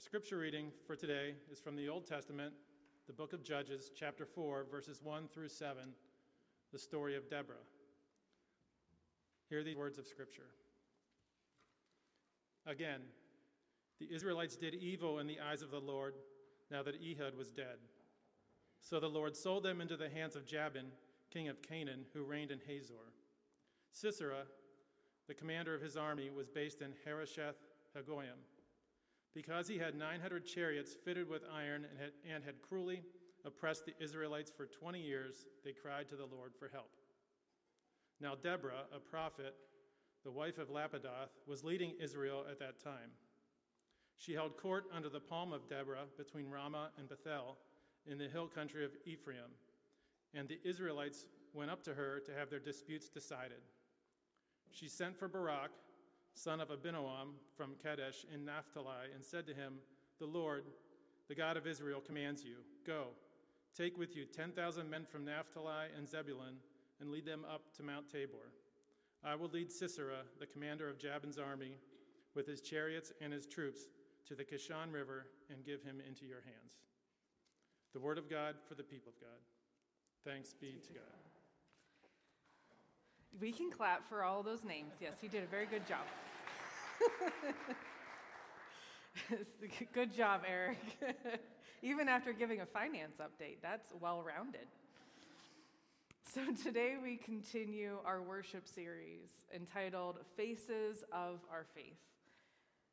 Our scripture reading for today is from the Old Testament, the book of Judges, chapter 4, verses 1 through 7, the story of Deborah. Hear these words of scripture. Again, the Israelites did evil in the eyes of the Lord now that Ehud was dead. So the Lord sold them into the hands of Jabin, king of Canaan, who reigned in Hazor. Sisera, the commander of his army, was based in Harosheth Hagoyim. Because he had 900 chariots fitted with iron and had, and had cruelly oppressed the Israelites for 20 years, they cried to the Lord for help. Now, Deborah, a prophet, the wife of Lapidoth, was leading Israel at that time. She held court under the palm of Deborah between Ramah and Bethel in the hill country of Ephraim, and the Israelites went up to her to have their disputes decided. She sent for Barak, son of Abinoam from Kadesh in Naphtali, and said to him, The Lord, the God of Israel, commands you Go, take with you 10,000 men from Naphtali and Zebulun, and lead them up to Mount Tabor. I will lead Sisera, the commander of Jabin's army, with his chariots and his troops, to the Kishon River and give him into your hands. The word of God for the people of God. Thanks be to God. We can clap for all those names. Yes, you did a very good job. good job, Eric. Even after giving a finance update, that's well rounded. So, today we continue our worship series entitled Faces of Our Faith.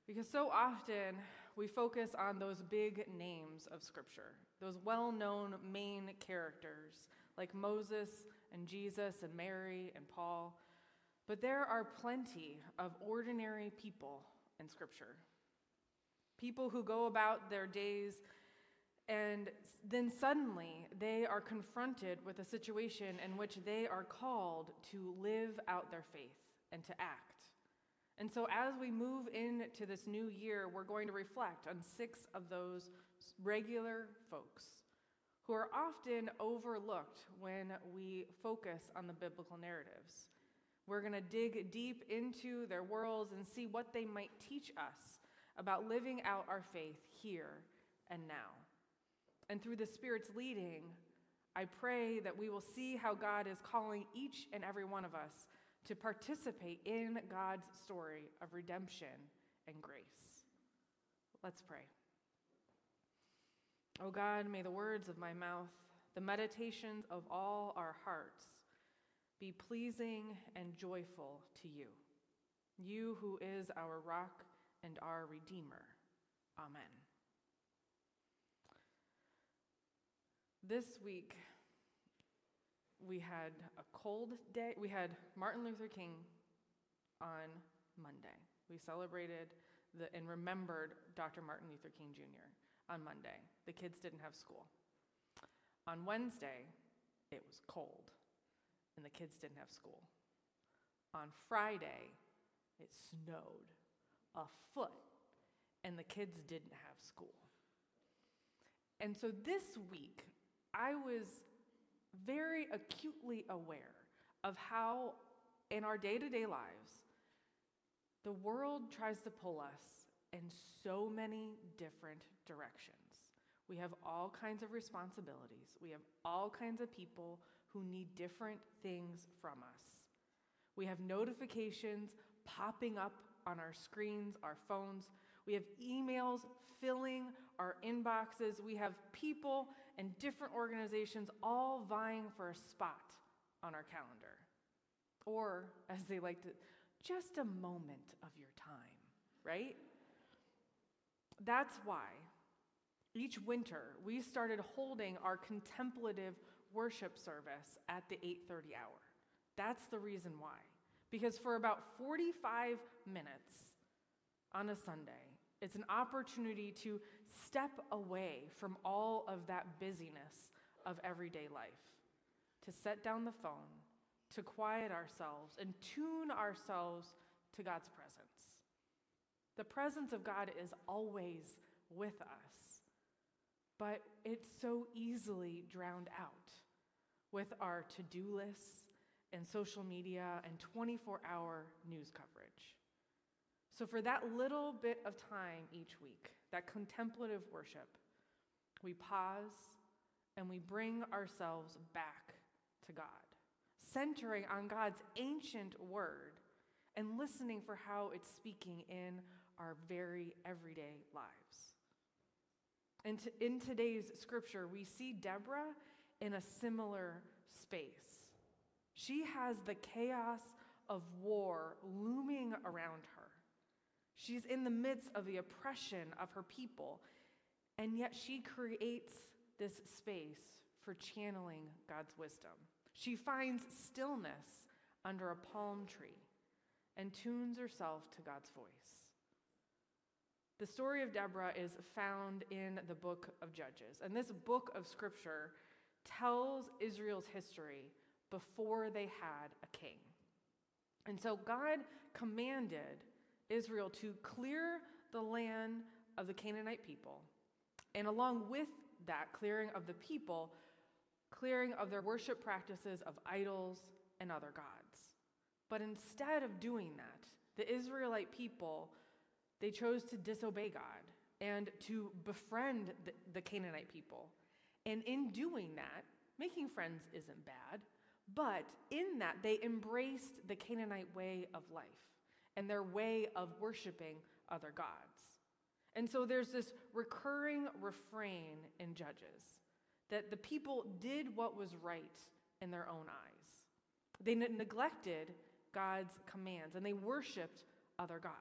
Because so often we focus on those big names of Scripture, those well known main characters like Moses and Jesus and Mary and Paul. But there are plenty of ordinary people in Scripture. People who go about their days and then suddenly they are confronted with a situation in which they are called to live out their faith and to act. And so, as we move into this new year, we're going to reflect on six of those regular folks who are often overlooked when we focus on the biblical narratives. We're going to dig deep into their worlds and see what they might teach us about living out our faith here and now. And through the Spirit's leading, I pray that we will see how God is calling each and every one of us to participate in God's story of redemption and grace. Let's pray. Oh God, may the words of my mouth, the meditations of all our hearts, be pleasing and joyful to you, you who is our rock and our Redeemer. Amen. This week, we had a cold day. We had Martin Luther King on Monday. We celebrated the, and remembered Dr. Martin Luther King Jr. on Monday. The kids didn't have school. On Wednesday, it was cold, and the kids didn't have school. On Friday, it snowed a foot, and the kids didn't have school. And so this week, I was very acutely aware of how, in our day to day lives, the world tries to pull us in so many different directions. We have all kinds of responsibilities. We have all kinds of people who need different things from us. We have notifications popping up on our screens, our phones. We have emails filling our inboxes. We have people and different organizations all vying for a spot on our calendar. Or, as they like to, just a moment of your time, right? That's why each winter we started holding our contemplative worship service at the 8:30 hour. That's the reason why. Because for about 45 minutes, on a Sunday. It's an opportunity to step away from all of that busyness of everyday life, to set down the phone, to quiet ourselves, and tune ourselves to God's presence. The presence of God is always with us, but it's so easily drowned out with our to do lists and social media and 24 hour news coverage. So, for that little bit of time each week, that contemplative worship, we pause and we bring ourselves back to God, centering on God's ancient word and listening for how it's speaking in our very everyday lives. And in today's scripture, we see Deborah in a similar space. She has the chaos of war looming around her. She's in the midst of the oppression of her people, and yet she creates this space for channeling God's wisdom. She finds stillness under a palm tree and tunes herself to God's voice. The story of Deborah is found in the book of Judges, and this book of scripture tells Israel's history before they had a king. And so God commanded Israel to clear the land of the Canaanite people. And along with that clearing of the people, clearing of their worship practices of idols and other gods. But instead of doing that, the Israelite people, they chose to disobey God and to befriend the, the Canaanite people. And in doing that, making friends isn't bad, but in that they embraced the Canaanite way of life and their way of worshiping other gods. And so there's this recurring refrain in Judges that the people did what was right in their own eyes. They ne- neglected God's commands and they worshiped other gods.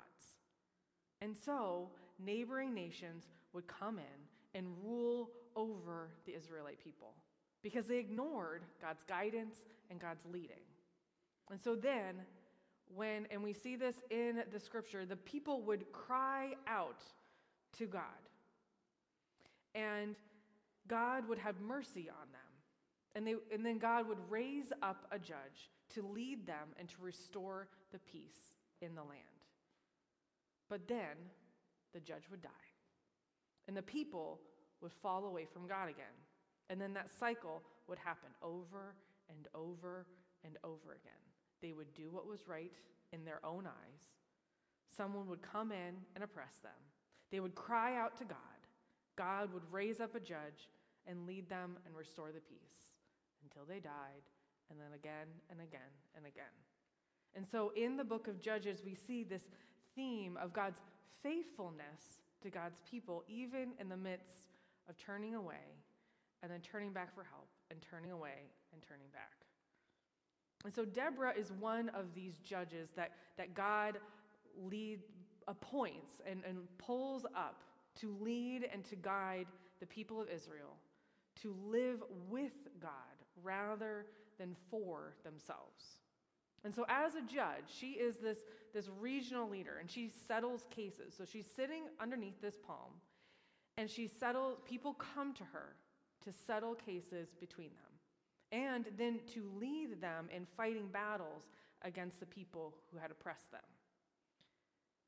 And so neighboring nations would come in and rule over the Israelite people because they ignored God's guidance and God's leading. And so then when, and we see this in the scripture, the people would cry out to God. And God would have mercy on them. And, they, and then God would raise up a judge to lead them and to restore the peace in the land. But then the judge would die. And the people would fall away from God again. And then that cycle would happen over and over and over again. They would do what was right in their own eyes. Someone would come in and oppress them. They would cry out to God. God would raise up a judge and lead them and restore the peace until they died, and then again and again and again. And so in the book of Judges, we see this theme of God's faithfulness to God's people, even in the midst of turning away and then turning back for help and turning away and turning back. And so Deborah is one of these judges that, that God lead, appoints and, and pulls up to lead and to guide the people of Israel to live with God rather than for themselves. And so, as a judge, she is this, this regional leader and she settles cases. So, she's sitting underneath this palm and she settles, people come to her to settle cases between them and then to lead them in fighting battles against the people who had oppressed them.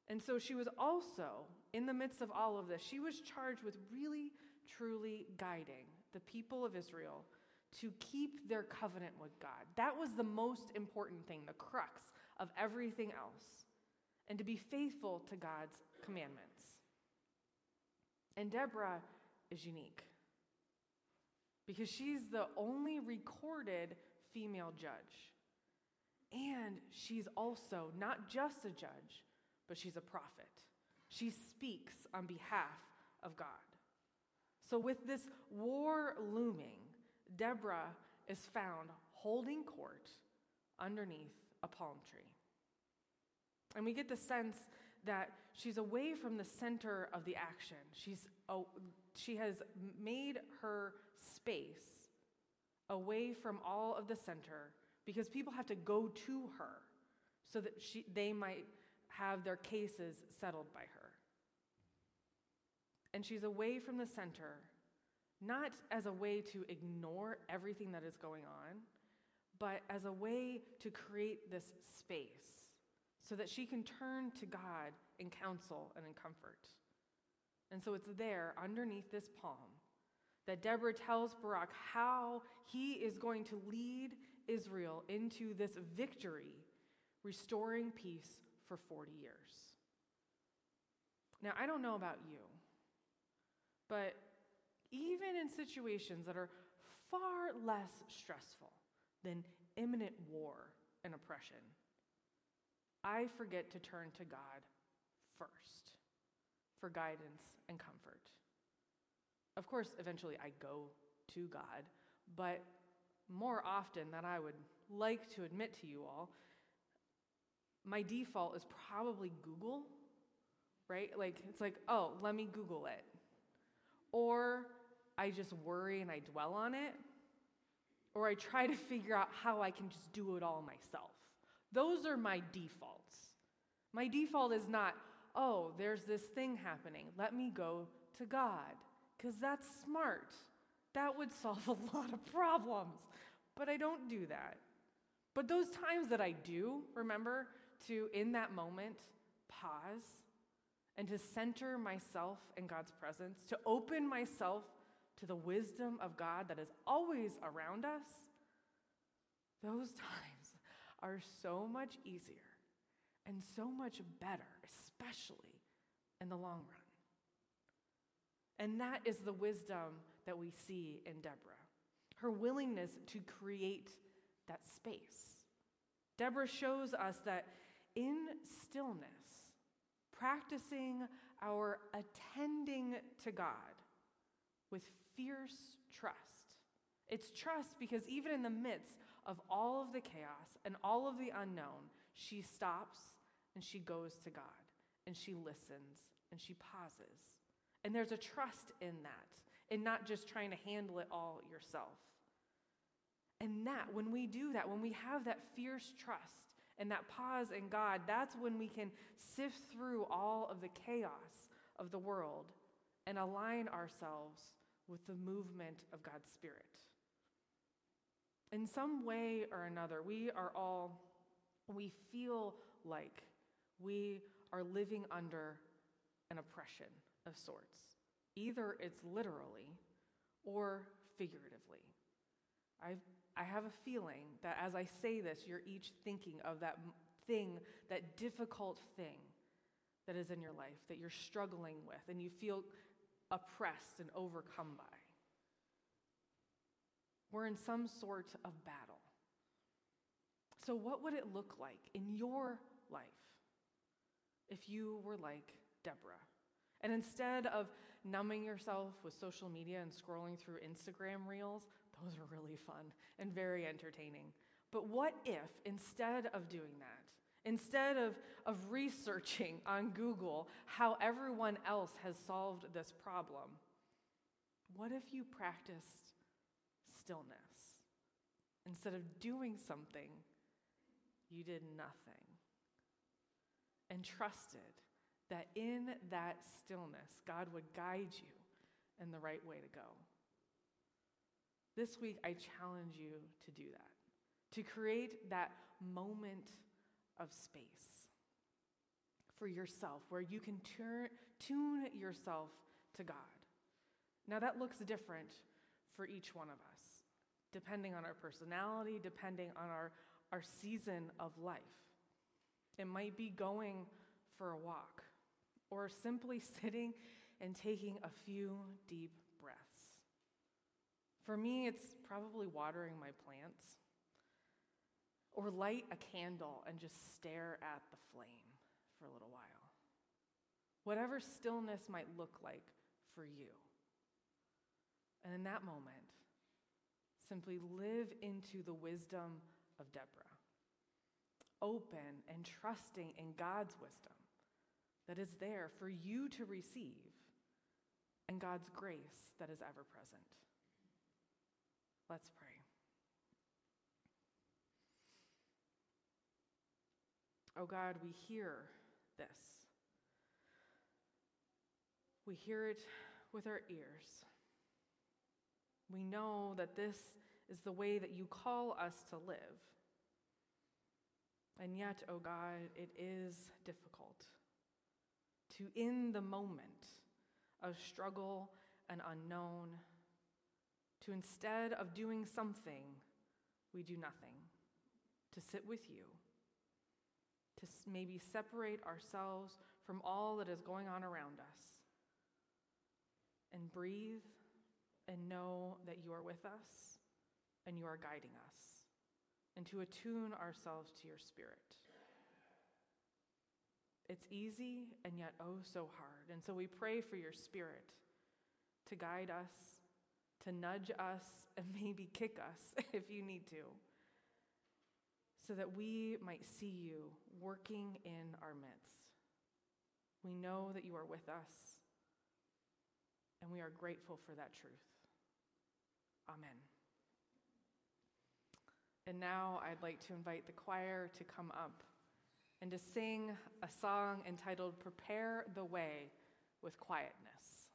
And so she was also, in the midst of all of this, she was charged with really, truly guiding the people of Israel to keep their covenant with God. That was the most important thing, the crux of everything else, and to be faithful to God's commandments. And Deborah is unique because she's the only recorded female judge. And she's also not just a judge, but she's a prophet. She speaks on behalf of God. So, with this war looming, Deborah is found holding court underneath a palm tree. And we get the sense that she's away from the center of the action. She's, oh, she has made her space away from all of the center because people have to go to her so that she, they might have their cases settled by her. And she's away from the center, not as a way to ignore everything that is going on, but as a way to create this space so that she can turn to God in counsel and in comfort. And so it's there underneath this palm that Deborah tells Barak how he is going to lead Israel into this victory, restoring peace for 40 years. Now, I don't know about you, but even in situations that are far less stressful than imminent war and oppression, I forget to turn to God first for guidance and comfort. Of course, eventually I go to God, but more often than I would like to admit to you all, my default is probably Google, right? Like, it's like, oh, let me Google it. Or I just worry and I dwell on it, or I try to figure out how I can just do it all myself. Those are my defaults. My default is not, oh, there's this thing happening. Let me go to God, because that's smart. That would solve a lot of problems. But I don't do that. But those times that I do, remember to, in that moment, pause and to center myself in God's presence, to open myself to the wisdom of God that is always around us, those times are so much easier and so much better, especially in the long run. And that is the wisdom that we see in Deborah her willingness to create that space. Deborah shows us that in stillness, practicing our attending to God with fierce trust. It's trust because even in the midst of all of the chaos and all of the unknown, she stops and she goes to God and she listens and she pauses. And there's a trust in that, in not just trying to handle it all yourself. And that, when we do that, when we have that fierce trust and that pause in God, that's when we can sift through all of the chaos of the world and align ourselves with the movement of God's Spirit. In some way or another, we are all, we feel like we are living under an oppression of sorts. Either it's literally or figuratively. I've I have a feeling that as I say this, you're each thinking of that thing, that difficult thing that is in your life that you're struggling with and you feel oppressed and overcome by. We're in some sort of battle. So, what would it look like in your life if you were like Deborah? And instead of numbing yourself with social media and scrolling through Instagram reels, those are really fun and very entertaining. But what if, instead of doing that, instead of, of researching on Google how everyone else has solved this problem, what if you practiced stillness? Instead of doing something, you did nothing and trusted that in that stillness, God would guide you in the right way to go. This week, I challenge you to do that, to create that moment of space for yourself where you can tune yourself to God. Now, that looks different for each one of us, depending on our personality, depending on our, our season of life. It might be going for a walk or simply sitting and taking a few deep breaths. for me, it's probably watering my plants or light a candle and just stare at the flame for a little while. Whatever stillness might look like for you. And in that moment, simply live into the wisdom of Deborah, open and trusting in God's wisdom that is there for you to receive, and God's grace that is ever present. Let's pray. Oh God, we hear this. We hear it with our ears. We know that this is the way that you call us to live. And yet, oh God, it is difficult to, in the moment of struggle and unknown, to instead of doing something, we do nothing, to sit with you, to maybe separate ourselves from all that is going on around us and breathe and know that you are with us and you are guiding us, and to attune ourselves to your spirit. It's easy and yet oh so hard. And so we pray for your spirit to guide us, to nudge us, and maybe kick us if you need to, so that we might see you working in our midst. We know that you are with us, and we are grateful for that truth. Amen. And now I'd like to invite the choir to come up and to sing a song entitled Prepare the Way with Quietness.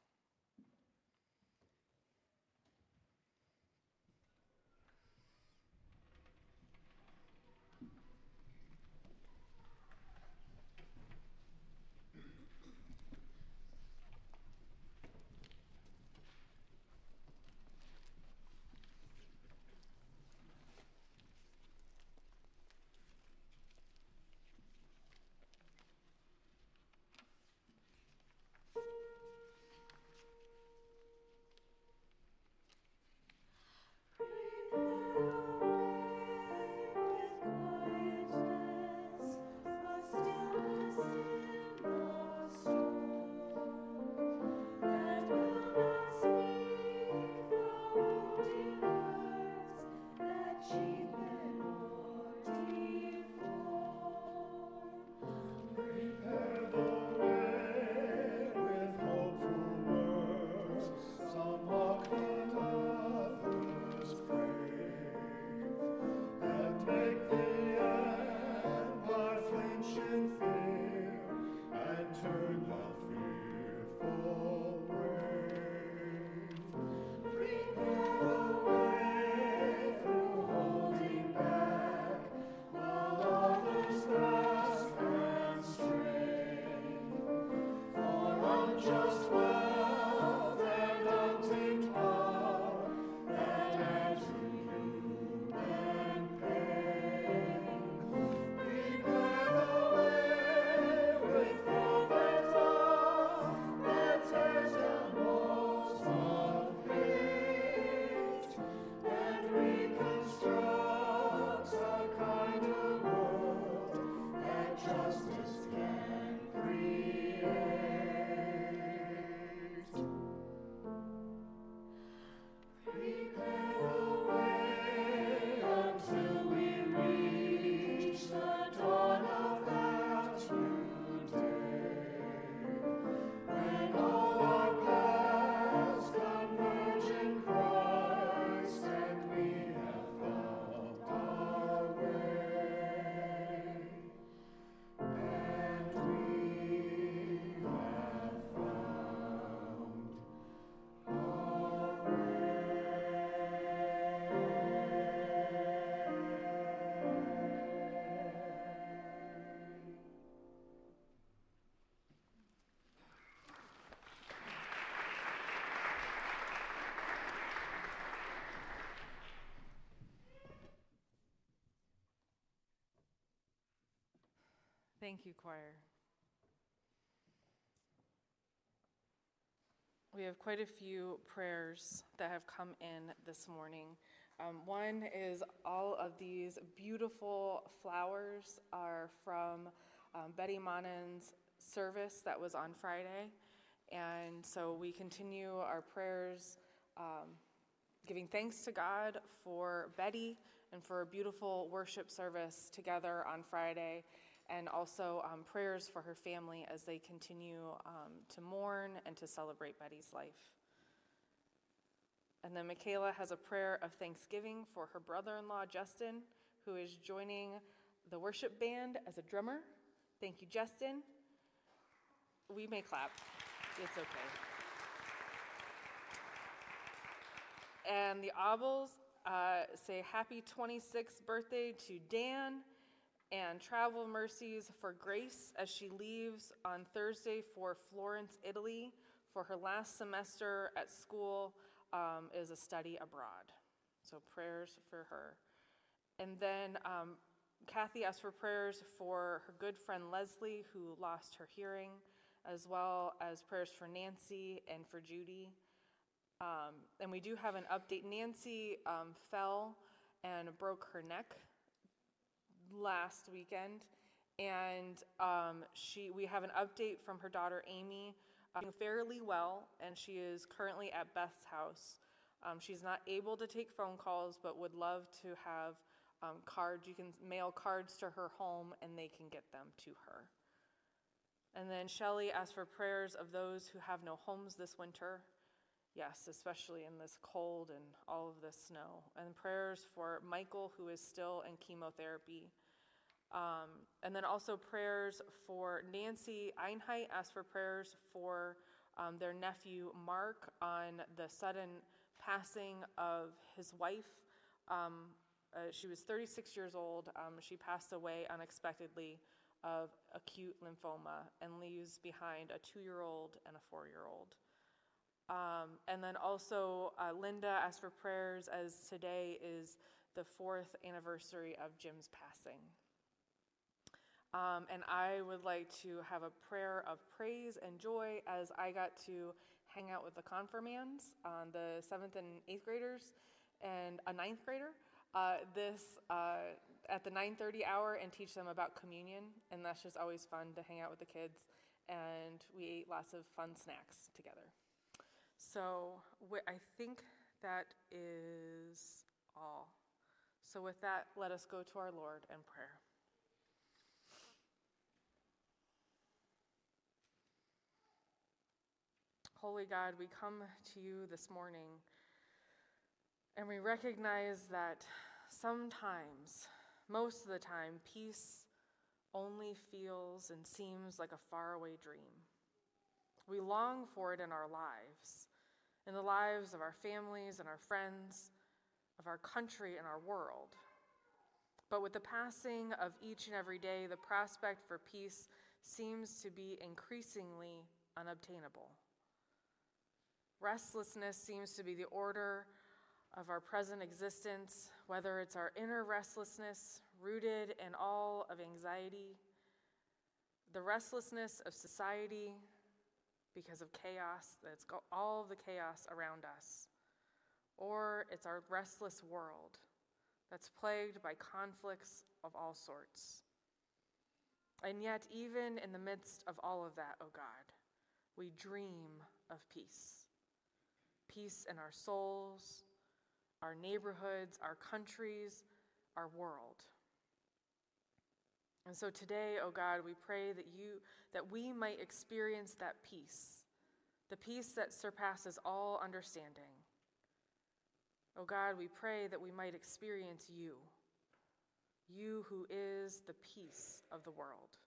Thank you, choir. We have quite a few prayers that have come in this morning. Um, one is all of these beautiful flowers are from um, Betty Monen's service that was on Friday. And so we continue our prayers, um, giving thanks to God for Betty and for a beautiful worship service together on Friday and also um, prayers for her family as they continue um, to mourn and to celebrate Betty's life. And then Michaela has a prayer of thanksgiving for her brother in law, Justin, who is joining the worship band as a drummer. Thank you, Justin. We may clap, it's okay. And the Obels uh, say happy 26th birthday to Dan and travel mercies for Grace as she leaves on Thursday for Florence, Italy, for her last semester at school um, is a study abroad. So prayers for her. And then um, Kathy asked for prayers for her good friend Leslie, who lost her hearing, as well as prayers for Nancy and for Judy. Um, and we do have an update. Nancy um, fell and broke her neck last weekend, and um, she we have an update from her daughter Amy, uh, fairly well, and she is currently at Beth's house. Um, she's not able to take phone calls, but would love to have um, cards. You can mail cards to her home, and they can get them to her. And then Shelley asked for prayers of those who have no homes this winter. Yes, especially in this cold and all of this snow. And prayers for Michael, who is still in chemotherapy. Um, and then also prayers for Nancy Einheit asked for prayers for um, their nephew Mark on the sudden passing of his wife. Um, uh, she was 36 years old. Um, she passed away unexpectedly of acute lymphoma and leaves behind a two year old and a four year old. Um, and then also, uh, Linda asked for prayers as today is the fourth anniversary of Jim's passing. Um, and I would like to have a prayer of praise and joy as I got to hang out with the confirmands, on the seventh and eighth graders, and a ninth grader. Uh, this uh, at the 9:30 hour and teach them about communion, and that's just always fun to hang out with the kids. And we ate lots of fun snacks together. So I think that is all. So with that, let us go to our Lord in prayer. Holy God, we come to you this morning and we recognize that sometimes, most of the time, peace only feels and seems like a faraway dream. We long for it in our lives, in the lives of our families and our friends, of our country and our world. But with the passing of each and every day, the prospect for peace seems to be increasingly unobtainable. Restlessness seems to be the order of our present existence, whether it's our inner restlessness rooted in all of anxiety, the restlessness of society because of chaos, that's all the chaos around us, or it's our restless world that's plagued by conflicts of all sorts. And yet, even in the midst of all of that, O oh God, we dream of peace peace in our souls, our neighborhoods, our countries, our world. And so today, oh God, we pray that you that we might experience that peace, the peace that surpasses all understanding. Oh God, we pray that we might experience you, you who is the peace of the world.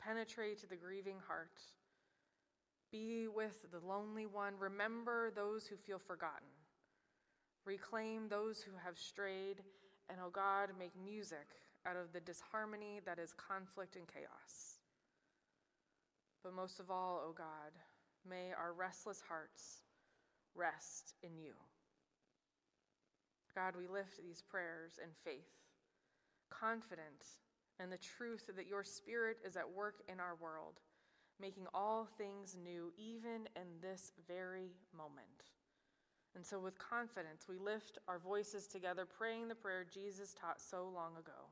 Penetrate the grieving heart be with the lonely one. Remember those who feel forgotten. Reclaim those who have strayed. And, oh God, make music out of the disharmony that is conflict and chaos. But most of all, oh God, may our restless hearts rest in you. God, we lift these prayers in faith, confident in the truth that your Spirit is at work in our world making all things new, even in this very moment. And so, with confidence, we lift our voices together, praying the prayer Jesus taught so long ago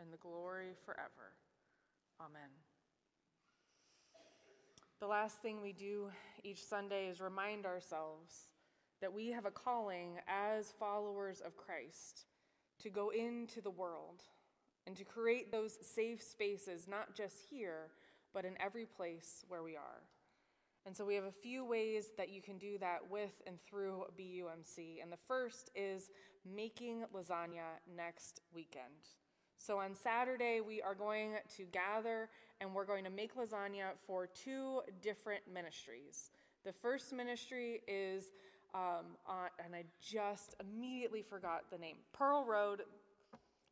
and the glory forever. Amen. The last thing we do each Sunday is remind ourselves that we have a calling as followers of Christ to go into the world and to create those safe spaces, not just here, but in every place where we are. And so we have a few ways that you can do that with and through BUMC. And the first is making lasagna next weekend. So on Saturday, we are going to gather and we're going to make lasagna for two different ministries. The first ministry is, um, on, and I just immediately forgot the name Pearl Road.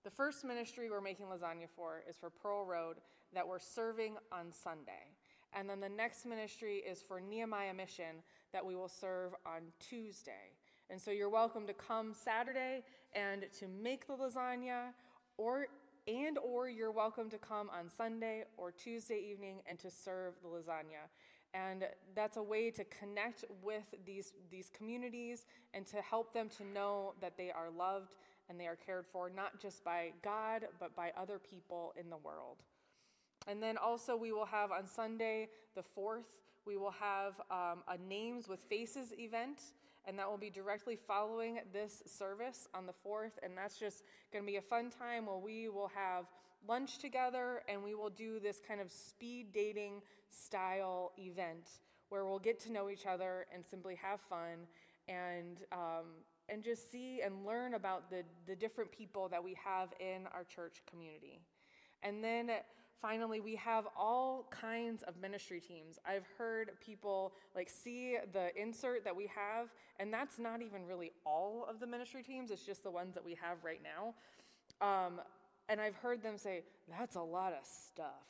The first ministry we're making lasagna for is for Pearl Road that we're serving on Sunday. And then the next ministry is for Nehemiah Mission that we will serve on Tuesday. And so you're welcome to come Saturday and to make the lasagna or and or you're welcome to come on Sunday or Tuesday evening and to serve the lasagna. And that's a way to connect with these, these communities and to help them to know that they are loved and they are cared for, not just by God, but by other people in the world. And then also, we will have on Sunday, the 4th, we will have um, a Names with Faces event, and that will be directly following this service on the 4th. And that's just going to be a fun time where we will have lunch together and we will do this kind of speed dating style event where we'll get to know each other and simply have fun and um, and just see and learn about the, the different people that we have in our church community. And then finally, we have all kinds of ministry teams. I've heard people like see the insert that we have, and that's not even really all of the ministry teams, it's just the ones that we have right now. Um, and I've heard them say, that's a lot of stuff.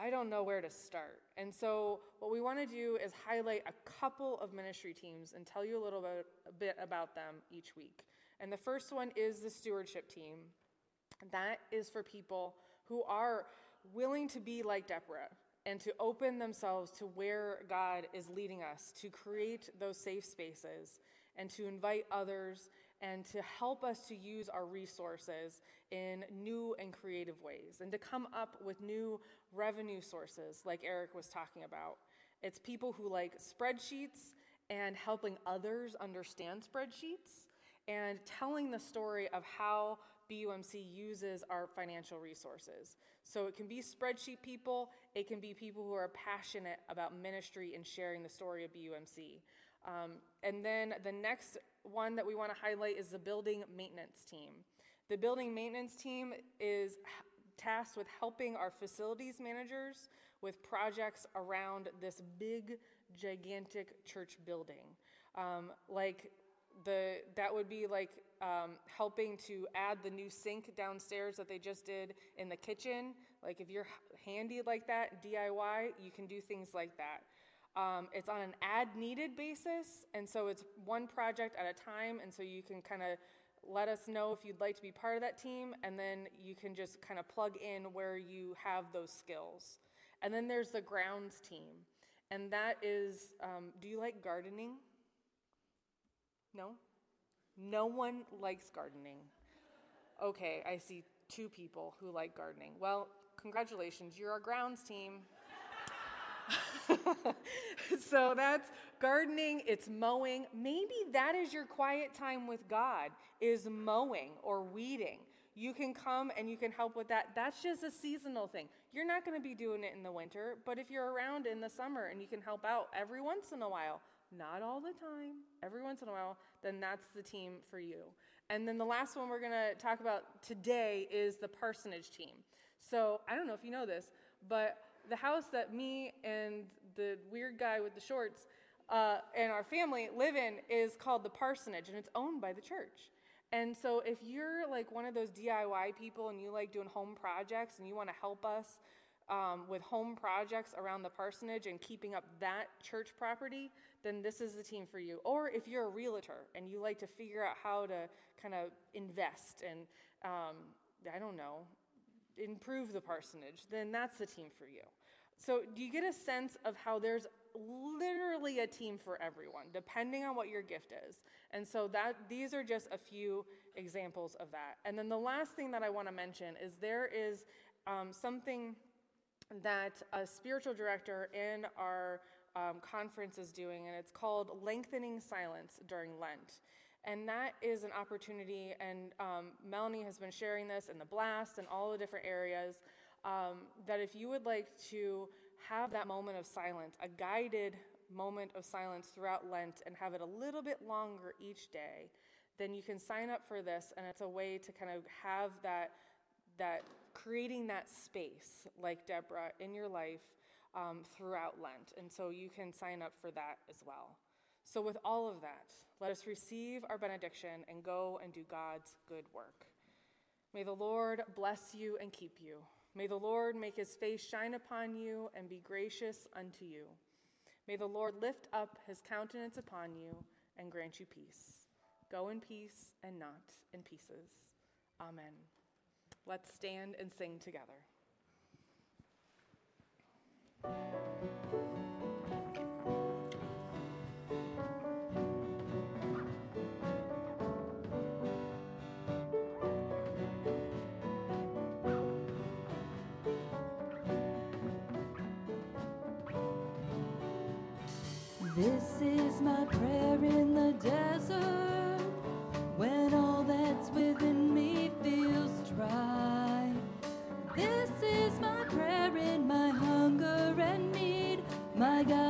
I don't know where to start. And so, what we want to do is highlight a couple of ministry teams and tell you a little bit, a bit about them each week. And the first one is the stewardship team. That is for people who are willing to be like Deborah and to open themselves to where God is leading us, to create those safe spaces and to invite others and to help us to use our resources in new and creative ways and to come up with new revenue sources, like Eric was talking about. It's people who like spreadsheets and helping others understand spreadsheets and telling the story of how BUMC uses our financial resources. So it can be spreadsheet people, it can be people who are passionate about ministry and sharing the story of BUMC. Um, and then the next one that we want to highlight is the building maintenance team. The building maintenance team is tasked with helping our facilities managers with projects around this big, gigantic church building. Um, like the that would be like um, helping to add the new sink downstairs that they just did in the kitchen. Like if you're handy like that, DIY, you can do things like that. Um, it's on an ad needed basis, and so it's one project at a time, and so you can kind of let us know if you'd like to be part of that team, and then you can just kind of plug in where you have those skills. And then there's the grounds team, and that is um, do you like gardening? No? No one likes gardening. Okay, I see two people who like gardening. Well, congratulations, you're our grounds team. so that's gardening, it's mowing. Maybe that is your quiet time with God is mowing or weeding. You can come and you can help with that. That's just a seasonal thing. You're not going to be doing it in the winter, but if you're around in the summer and you can help out every once in a while, not all the time, every once in a while, then that's the team for you. And then the last one we're going to talk about today is the parsonage team. So I don't know if you know this, but the house that me and the weird guy with the shorts uh, and our family live in is called the parsonage, and it's owned by the church. And so, if you're like one of those DIY people and you like doing home projects and you want to help us um, with home projects around the parsonage and keeping up that church property, then this is the team for you. Or if you're a realtor and you like to figure out how to kind of invest and, um, I don't know, improve the parsonage, then that's the team for you. So, do you get a sense of how there's literally a team for everyone, depending on what your gift is? And so that these are just a few examples of that. And then the last thing that I want to mention is there is um, something that a spiritual director in our um, conference is doing, and it's called Lengthening Silence During Lent. And that is an opportunity, and um, Melanie has been sharing this in the blast and all the different areas um, that if you would like to have that moment of silence, a guided moment of silence throughout Lent, and have it a little bit longer each day, then you can sign up for this, and it's a way to kind of have that that creating that space, like Deborah, in your life um, throughout Lent. And so you can sign up for that as well. So, with all of that, let us receive our benediction and go and do God's good work. May the Lord bless you and keep you. May the Lord make his face shine upon you and be gracious unto you. May the Lord lift up his countenance upon you and grant you peace. Go in peace and not in pieces. Amen. Let's stand and sing together. This is my prayer in the desert when all that's within me feels dry. My God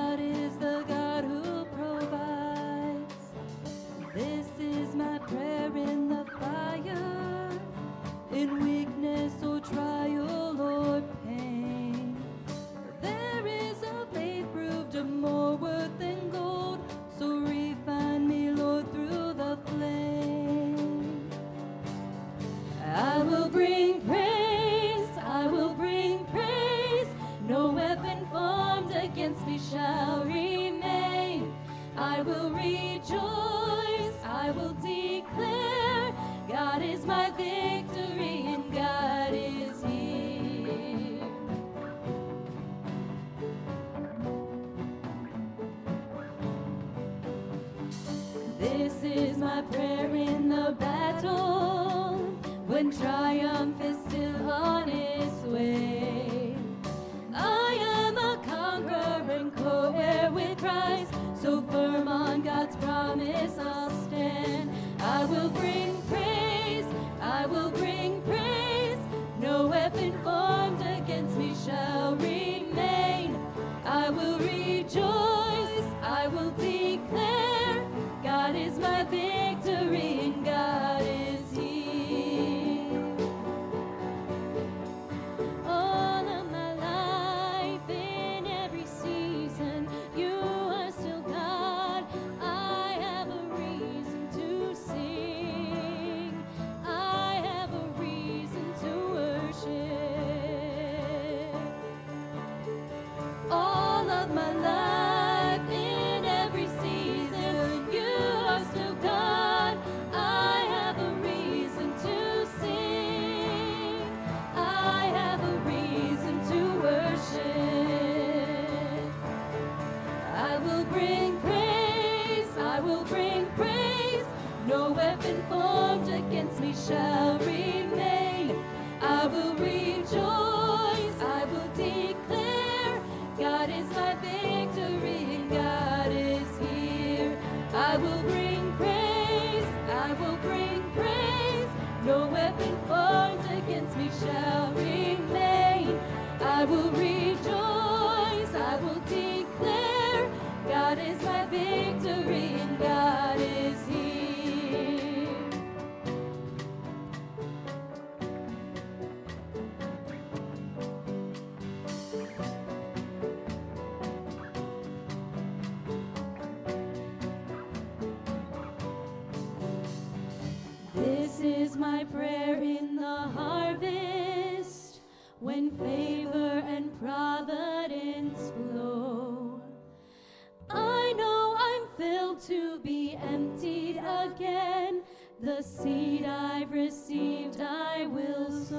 favor and providence flow. I know I'm filled to be emptied again. The seed I've received, I will sow.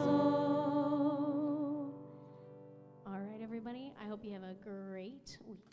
All right, everybody. I hope you have a great week.